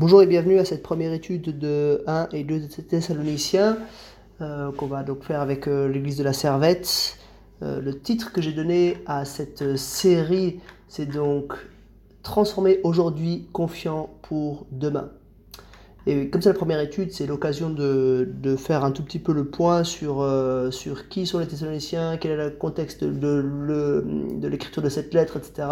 Bonjour et bienvenue à cette première étude de 1 et 2 Thessaloniciens euh, qu'on va donc faire avec euh, l'église de la Servette. Euh, le titre que j'ai donné à cette série, c'est donc Transformer aujourd'hui confiant pour demain. Et comme c'est la première étude, c'est l'occasion de, faire un tout petit peu le point sur, qui sont les Thessaloniciens, quel est le contexte de l'écriture de cette lettre, etc.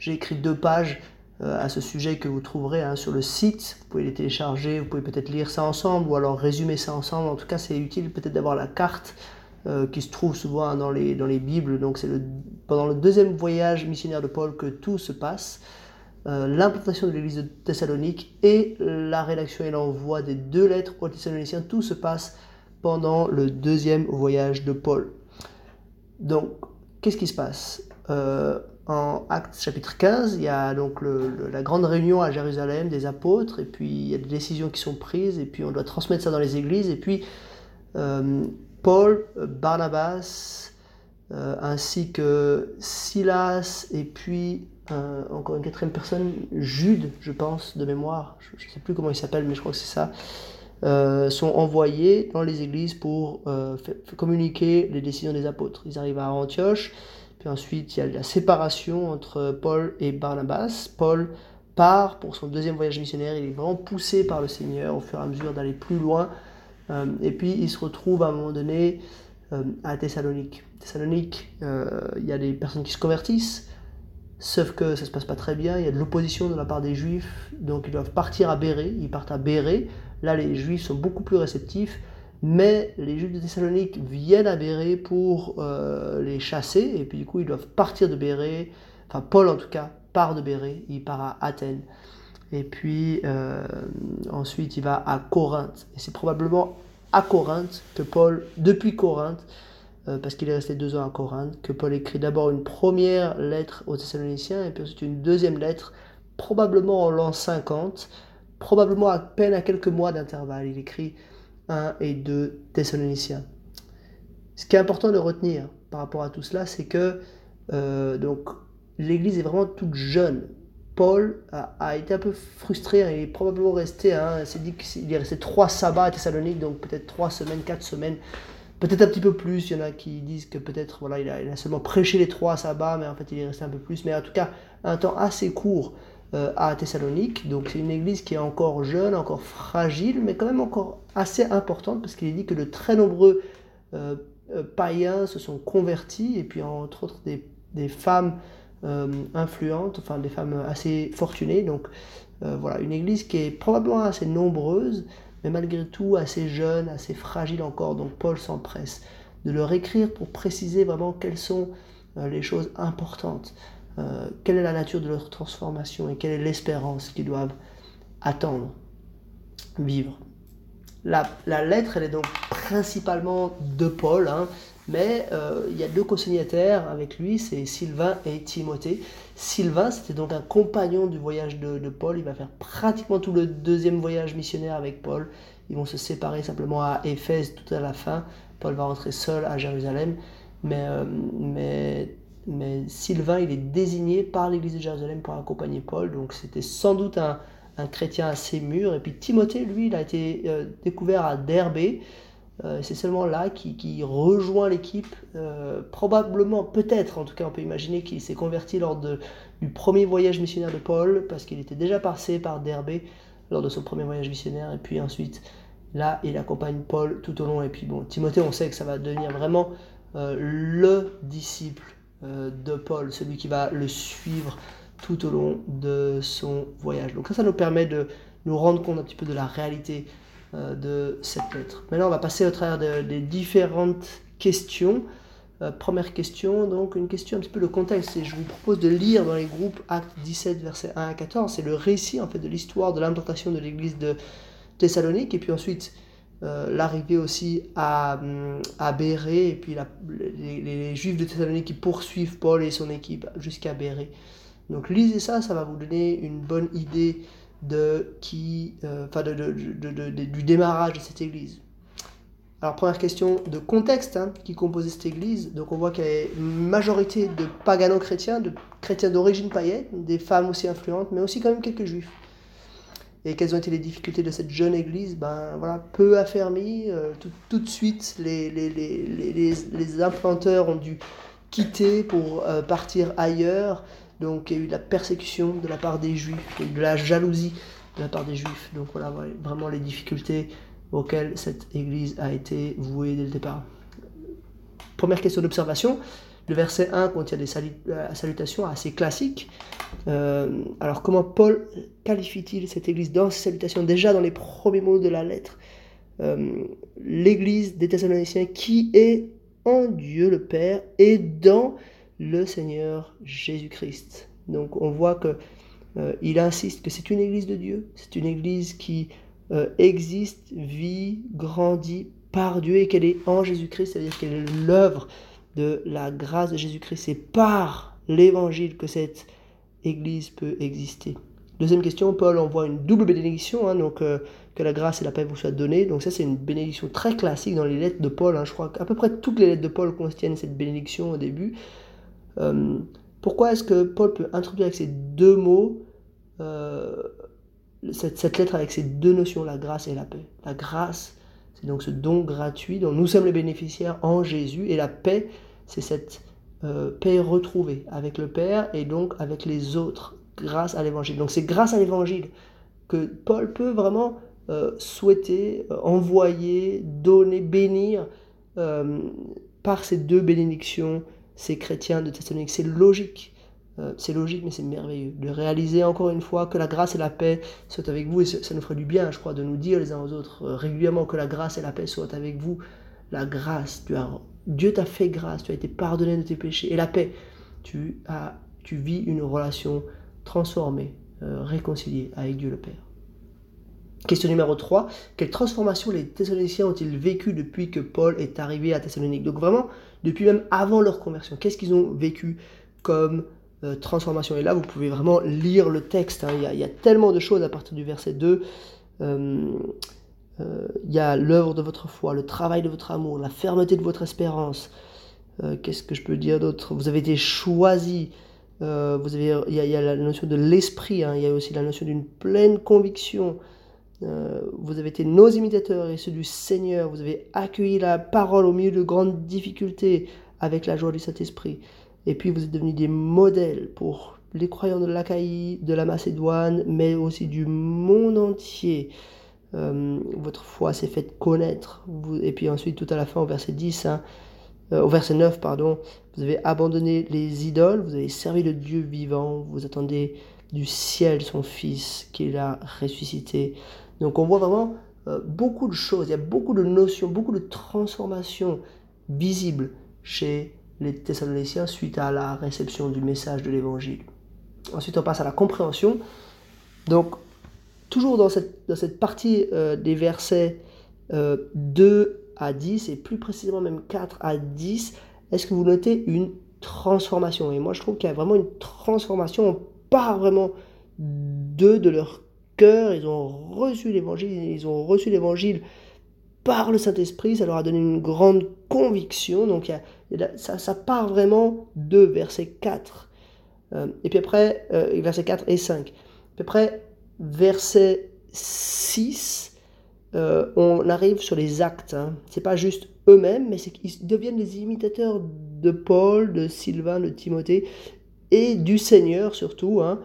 J'ai écrit deux pages à ce sujet que vous trouverez hein, sur le site. Vous pouvez les télécharger, vous pouvez peut-être lire ça ensemble ou alors résumer ça ensemble. En tout cas, c'est utile peut-être d'avoir la carte euh, qui se trouve souvent dans les, dans les Bibles. Donc c'est pendant le deuxième voyage missionnaire de Paul que tout se passe. Euh, l'implantation de l'église de Thessalonique et la rédaction et l'envoi des deux lettres aux Thessaloniciens, tout se passe pendant le deuxième voyage de Paul. Donc, qu'est-ce qui se passe? En Actes chapitre 15, il y a donc la grande réunion à Jérusalem des apôtres, et puis il y a des décisions qui sont prises, et puis on doit transmettre ça dans les églises, et puis euh, Paul, Barnabas, euh, ainsi que Silas, et puis euh, encore une quatrième personne, Jude, je pense, de mémoire, je ne sais plus comment il s'appelle, mais je crois que c'est ça, sont envoyés dans les églises pour communiquer les décisions des apôtres. Ils arrivent à Antioche, ensuite, il y a la séparation entre Paul et Barnabas. Paul part pour son deuxième voyage missionnaire. Il est vraiment poussé par le Seigneur au fur et à mesure d'aller plus loin. Euh, et puis, il se retrouve à un moment donné euh, à Thessalonique. Thessalonique, euh, il y a des personnes qui se convertissent, sauf que ça ne se passe pas très bien. Il y a de l'opposition de la part des Juifs, donc ils doivent partir à Béré. Ils partent à Béré. Là, les Juifs sont beaucoup plus réceptifs mais les Juifs de Thessalonique viennent à Bérée pour euh, les chasser, et puis du coup ils doivent partir de Bérée, enfin Paul en tout cas part de Bérée, il part à Athènes, et puis euh, ensuite il va à Corinthe, et c'est probablement à Corinthe que Paul, depuis Corinthe, euh, parce qu'il est resté deux ans à Corinthe, que Paul écrit d'abord une première lettre aux Thessaloniciens, et puis ensuite une deuxième lettre, probablement en l'an 50, probablement à peine à quelques mois d'intervalle, il écrit 1 et 2 Thessaloniciens. Ce qui est important de retenir par rapport à tout cela, c'est que euh, donc l'Église est vraiment toute jeune. Paul a, été un peu frustré, il est probablement resté, hein, dit qu'il est resté trois sabbats à Thessalonique, donc peut-être trois semaines, quatre semaines, peut-être un petit peu plus. Il y en a qui disent que peut-être voilà, il a, il a, seulement prêché les trois sabbats, mais en fait il est resté un peu plus. Mais en tout cas, un temps assez court à Thessalonique. Donc c'est une église qui est encore jeune, encore fragile, mais quand même encore assez importante parce qu'il est dit que de très nombreux euh, euh, païens se sont convertis et puis entre autres des, femmes influentes, enfin des femmes assez fortunées. Donc voilà, une église qui est probablement assez nombreuse, mais malgré tout assez jeune, assez fragile encore. Donc Paul s'empresse de leur écrire pour préciser vraiment quelles sont les choses importantes. Euh, quelle est la nature de leur transformation et quelle est l'espérance qu'ils doivent attendre, vivre? La, lettre, elle est donc principalement de Paul, hein, mais euh, il y a deux co-signataires avec lui, c'est Sylvain et Timothée. Sylvain, c'était donc un compagnon du voyage de, Paul, il va faire pratiquement tout le deuxième voyage missionnaire avec Paul. Ils vont se séparer simplement à Éphèse tout à la fin. Paul va rentrer seul à Jérusalem, mais, euh, mais mais Sylvain, il est désigné par l'église de Jérusalem pour accompagner Paul, donc c'était sans doute un, chrétien assez mûr. Et puis Timothée, lui, il a été euh, découvert à Derbé. Euh, c'est seulement là qu'il rejoint l'équipe. Euh, probablement, peut-être, en tout cas, on peut imaginer qu'il s'est converti lors du premier voyage missionnaire de Paul, parce qu'il était déjà passé par Derbé lors de son premier voyage missionnaire. Et puis ensuite, là, il accompagne Paul tout au long. Et puis bon, Timothée, on sait que ça va devenir vraiment le disciple de Paul, celui qui va le suivre tout au long de son voyage. Donc ça, ça nous permet de nous rendre compte un petit peu de la réalité euh, de cette lettre. Maintenant, on va passer au travers des différentes questions. Euh, première question, donc une question un petit peu de contexte. Et je vous propose de lire dans les groupes Actes 17, versets 1 à 14. C'est le récit en fait de l'histoire de l'implantation de l'église de Thessalonique. Et puis ensuite, euh, l'arrivée aussi à, hum, à Béré, et puis les, Juifs de Thessalonique qui poursuivent Paul et son équipe jusqu'à Béré. Donc lisez ça, ça va vous donner une bonne idée de qui, euh, de, du démarrage de cette église. Alors première question de contexte hein, qui composait cette église. Donc on voit qu'il y a une majorité de pagano-chrétiens, de chrétiens d'origine païenne, des femmes aussi influentes, mais aussi quand même quelques juifs. Et quelles ont été les difficultés de cette jeune église? Ben voilà, peu affermie. Euh, tout, de suite, les, les, les, les, implanteurs ont dû quitter pour euh, partir ailleurs. Donc il y a eu de la persécution de la part des juifs, de la jalousie de la part des juifs. Donc voilà vraiment les difficultés auxquelles cette église a été vouée dès le départ. Première question d'observation. Le verset 1 contient des euh, salutations assez classiques. Euh, alors comment Paul qualifie-t-il cette église dans ses salutations? Déjà dans les premiers mots de la lettre, euh, l'église des Thessaloniciens qui est en Dieu le Père et dans le Seigneur Jésus-Christ. Donc on voit que il insiste que c'est une église de Dieu, c'est une église qui existe, vit, grandit par Dieu et qu'elle est en Jésus-Christ, c'est-à-dire qu'elle est l'œuvre de la grâce de Jésus-Christ. C'est par l'évangile que cette Église peut exister. Deuxième question, Paul envoie une double bénédiction, hein, donc euh, que la grâce et la paix vous soient données. Donc ça c'est une bénédiction très classique dans les lettres de Paul. Hein. Je crois qu'à peu près toutes les lettres de Paul contiennent cette bénédiction au début. Euh, pourquoi est-ce que Paul peut introduire avec ces deux mots euh, cette, cette, lettre avec ces deux notions, la grâce et la paix? La grâce, c'est donc ce don gratuit dont nous sommes les bénéficiaires en Jésus, et la paix, c'est cette euh, paix retrouvée avec le Père et donc avec les autres grâce à l'évangile. Donc c'est grâce à l'évangile que Paul peut vraiment euh, souhaiter, euh, envoyer, donner, bénir par ces deux bénédictions ces chrétiens de Thessalonique. C'est logique. c'est logique, mais c'est merveilleux de réaliser encore une fois que la grâce et la paix soient avec vous. Et ça nous ferait du bien, je crois, de nous dire les uns aux autres régulièrement que la grâce et la paix soient avec vous. La grâce, as Dieu t'a fait grâce, tu as été pardonné de tes péchés. Et la paix, tu, as, tu vis une relation transformée, euh, réconciliée avec Dieu le Père. Question numéro 3. Quelle transformation les Thessaloniciens ont-ils vécu depuis que Paul est arrivé à Thessalonique? Donc vraiment, depuis même avant leur conversion, qu'est-ce qu'ils ont vécu comme euh, transformation? Et là, vous pouvez vraiment lire le texte. Hein. Il, y a, tellement de choses à partir du verset 2 il euh, y a l'œuvre de votre foi, le travail de votre amour, la fermeté de votre espérance. Euh, qu'est-ce que je peux dire d'autre? Vous avez été choisi. Euh, vous avez, il y, a la notion de l'esprit. Hein. il y a aussi la notion d'une pleine conviction. vous avez été nos imitateurs et ceux du Seigneur. Vous avez accueilli la parole au milieu de grandes difficultés avec la joie du Saint-Esprit. Et puis vous êtes devenus des modèles pour les croyants de l'Achaïe, de la Macédoine, mais aussi du monde entier. Euh, votre foi s'est faite connaître. et puis ensuite, tout à la fin, au verset 10, hein, euh, au verset 9, pardon, vous avez abandonné les idoles, vous avez servi le Dieu vivant, vous attendez du ciel son Fils qu'il a ressuscité. Donc on voit vraiment euh, beaucoup de choses, il y a beaucoup de notions, beaucoup de transformations visibles chez les Thessaloniciens suite à la réception du message de l'Évangile. Ensuite, on passe à la compréhension. Donc, toujours dans cette, dans cette partie euh, des versets 2 euh, à 10, et plus précisément même 4 à 10, est-ce que vous notez une transformation? Et moi, je trouve qu'il y a vraiment une transformation. On part vraiment d'eux, de leur cœur. Ils ont reçu l'évangile, ils ont reçu l'évangile par le Saint-Esprit. Ça leur a donné une grande conviction. Donc, ça, part vraiment de verset 4. Euh, et puis après, verset 4 et 5. Puis après, verset 6, euh, on arrive sur les actes. Hein. C'est pas juste eux-mêmes, mais c'est qu'ils deviennent les imitateurs de Paul, de Sylvain, de Timothée et du Seigneur surtout, hein,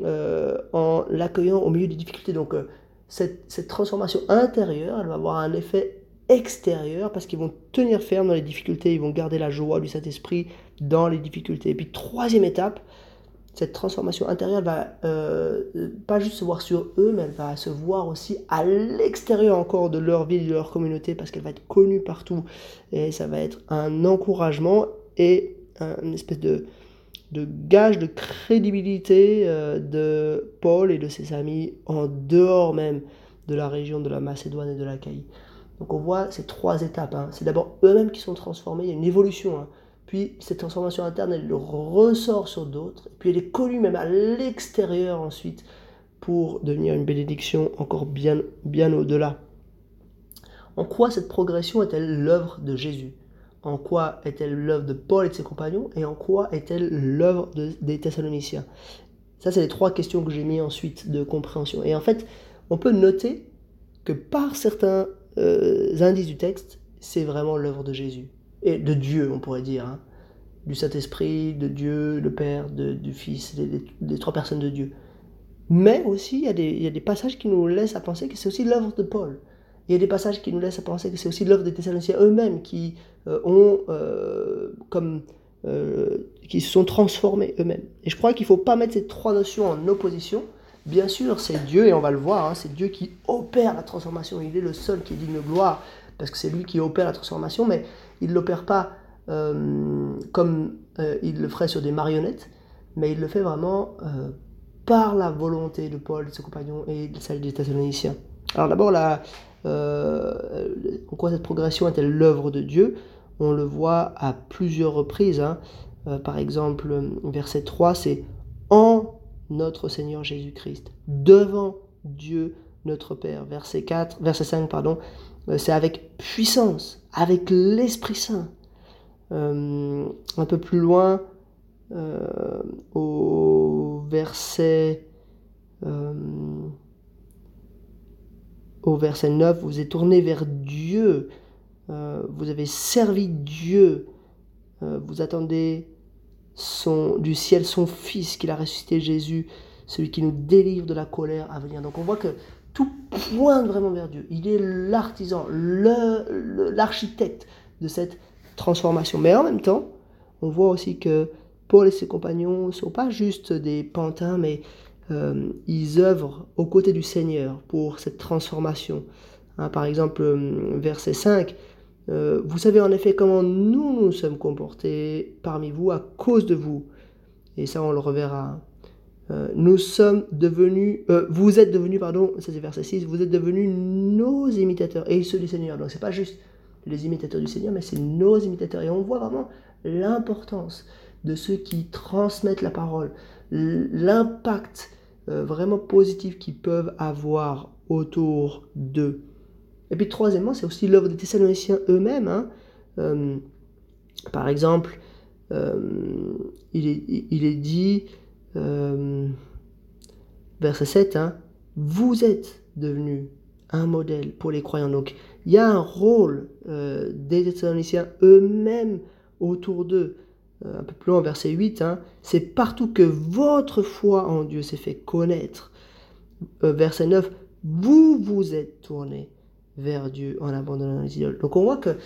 euh, en l'accueillant au milieu des difficultés. Donc euh, cette, cette, transformation intérieure, elle va avoir un effet extérieur parce qu'ils vont tenir ferme dans les difficultés, ils vont garder la joie du Saint-Esprit dans les difficultés. Et puis troisième étape, cette transformation intérieure va euh, pas juste se voir sur eux, mais elle va se voir aussi à l'extérieur encore de leur ville, de leur communauté, parce qu'elle va être connue partout. Et ça va être un encouragement et une espèce de, de gage de crédibilité euh, de Paul et de ses amis en dehors même de la région de la Macédoine et de l'Achaïe. Donc on voit ces trois étapes. Hein. C'est d'abord eux-mêmes qui sont transformés, il y a une évolution. Hein. Puis cette transformation interne, elle ressort sur d'autres. Puis elle est connue même à l'extérieur ensuite pour devenir une bénédiction encore bien, bien au-delà. En quoi cette progression est-elle l'œuvre de Jésus? En quoi est-elle l'œuvre de Paul et de ses compagnons? Et en quoi est-elle l'œuvre des Thessaloniciens? Ça, c'est les trois questions que j'ai mis ensuite de compréhension. Et en fait, on peut noter que par certains euh, indices du texte, c'est vraiment l'œuvre de Jésus. Et de Dieu, on pourrait dire. Hein. Du Saint-Esprit, de Dieu, le Père, du Fils, des, trois personnes de Dieu. Mais aussi, il y, a des, des, passages qui nous laissent à penser que c'est aussi l'œuvre de Paul. Il y a des passages qui nous laissent à penser que c'est aussi l'œuvre des Thessaloniciens eux-mêmes qui euh, ont euh, comme qui se sont transformés eux-mêmes. Et je crois qu'il ne faut pas mettre ces trois notions en opposition. Bien sûr, c'est Dieu, et on va le voir, hein, c'est Dieu qui opère la transformation. Il est le seul qui est digne de gloire parce que c'est lui qui opère la transformation, mais il ne l'opère pas euh, comme euh, il le ferait sur des marionnettes, mais il le fait vraiment euh, par la volonté de Paul, de ses compagnons et de celle des Thessaloniciens. Alors d'abord, en quoi cette progression est-elle l'œuvre de Dieu? On le voit à plusieurs reprises. Hein. par exemple, verset 3, c'est en notre Seigneur Jésus-Christ, devant Dieu notre Père. Verset 4, verset 5, pardon, c'est avec puissance, avec l'Esprit Saint. Euh, un peu plus loin, euh, au verset au verset 9, vous êtes tourné vers Dieu, vous avez servi Dieu, vous attendez son, du ciel son Fils qu'il a ressuscité Jésus, celui qui nous délivre de la colère à venir. Donc on voit que tout pointe vraiment vers Dieu. Il est l'artisan, l'architecte de cette transformation. Mais en même temps, on voit aussi que Paul et ses compagnons ne sont pas juste des pantins, mais euh, ils œuvrent aux côtés du Seigneur pour cette transformation. Hein, par exemple, euh, verset 5, euh, vous savez en effet comment nous nous sommes comportés parmi vous à cause de vous. Et ça, on le reverra. Euh, nous sommes devenus, euh, vous êtes devenus, pardon, ça c'est verset 6, vous êtes devenus nos imitateurs et ceux du Seigneur. Donc c'est pas juste les imitateurs du Seigneur, mais c'est nos imitateurs. Et on voit vraiment l'importance de ceux qui transmettent la parole, l'impact euh, vraiment positif qu'ils peuvent avoir autour d'eux. Et puis troisièmement, c'est aussi l'œuvre des Thessaloniciens eux-mêmes. Hein. par exemple, il est, il, est, dit euh, verset 7, hein, vous êtes devenu un modèle pour les croyants. Donc il y a un rôle euh, des Thessaloniciens eux-mêmes autour d'eux. Euh, un peu plus loin, verset 8, hein, c'est partout que votre foi en Dieu s'est fait connaître. verset 9, vous vous êtes tourné vers Dieu en abandonnant les idoles. Donc on voit que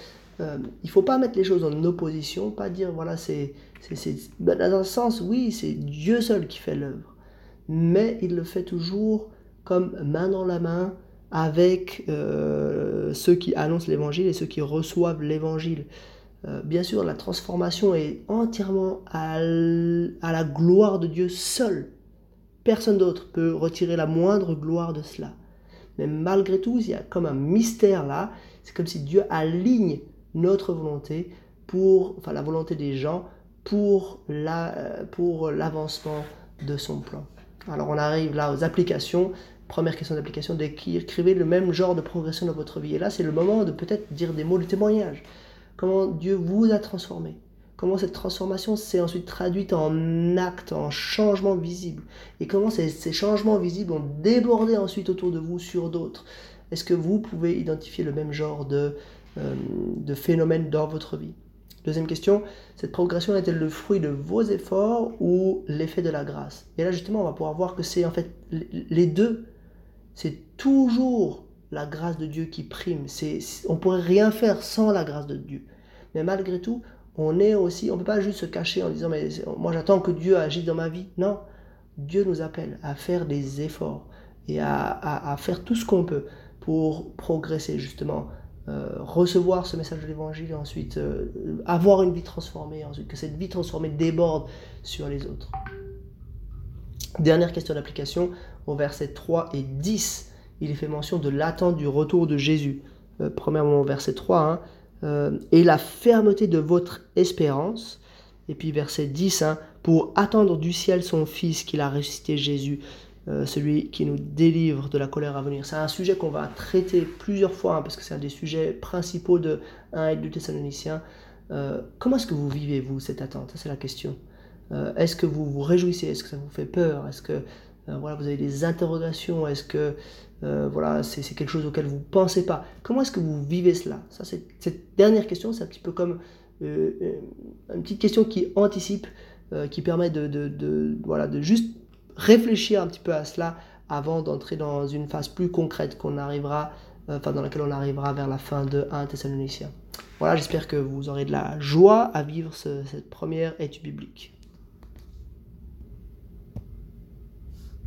il ne faut pas mettre les choses en opposition, pas dire voilà c'est bah, dans un sens, oui, c'est Dieu seul qui fait l'œuvre. Mais il le fait toujours comme main dans la main avec euh, ceux qui annoncent l'évangile et ceux qui reçoivent l'évangile. Euh, bien sûr, la transformation est entièrement à, la gloire de Dieu seul. Personne d'autre peut retirer la moindre gloire de cela. Mais malgré tout, il y a comme un mystère là. C'est comme si Dieu aligne notre volonté pour, enfin la volonté des gens pour l'avancement de son plan. Alors on arrive là aux applications. Première question d'application, décrivez le même genre de progression dans votre vie. Et là, c'est le moment de peut-être dire des mots de témoignage. Comment Dieu vous a transformé. Comment cette transformation s'est ensuite traduite en actes, en changements visibles. Et comment ces, ces changements visibles ont débordé ensuite autour de vous sur d'autres. Est-ce que vous pouvez identifier le même genre de, euh, de phénomène dans votre vie? Deuxième question, cette progression est-elle le fruit de vos efforts ou l'effet de la grâce? Et là justement, on va pouvoir voir que c'est en fait les deux. C'est toujours la grâce de Dieu qui prime. C'est, on ne pourrait rien faire sans la grâce de Dieu. Mais malgré tout, on est aussi, on ne peut pas juste se cacher en disant mais moi j'attends que Dieu agisse dans ma vie. Non, Dieu nous appelle à faire des efforts et à faire tout ce qu'on peut pour progresser justement euh, recevoir ce message de l'évangile et ensuite euh, avoir une vie transformée, ensuite que cette vie transformée déborde sur les autres. Dernière question d'application, au verset 3 et 10, il est fait mention de l'attente du retour de Jésus. Euh, premièrement, verset 3, hein, et la fermeté de votre espérance. Et puis verset 10, hein, pour attendre du ciel son Fils qu'il a ressuscité Jésus, euh, celui qui nous délivre de la colère à venir. C'est un sujet qu'on va traiter plusieurs fois, hein, parce que c'est un des sujets principaux de 1 et 2 Thessaloniciens. Euh, comment est-ce que vous vivez, vous, cette attente? C'est la question. Euh, est-ce que vous vous réjouissez? Est-ce que ça vous fait peur? Est-ce que voilà, vous avez des interrogations, est-ce que voilà, c'est quelque chose auquel vous ne pensez pas? Comment est-ce que vous vivez cela? Ça, Cette dernière question, c'est un petit peu comme une petite question qui anticipe, qui permet de, voilà, de juste réfléchir un petit peu à cela avant d'entrer dans une phase plus concrète qu'on arrivera, enfin dans laquelle on arrivera vers la fin de 1 Thessaloniciens. Voilà, j'espère que vous aurez de la joie à vivre cette première étude biblique.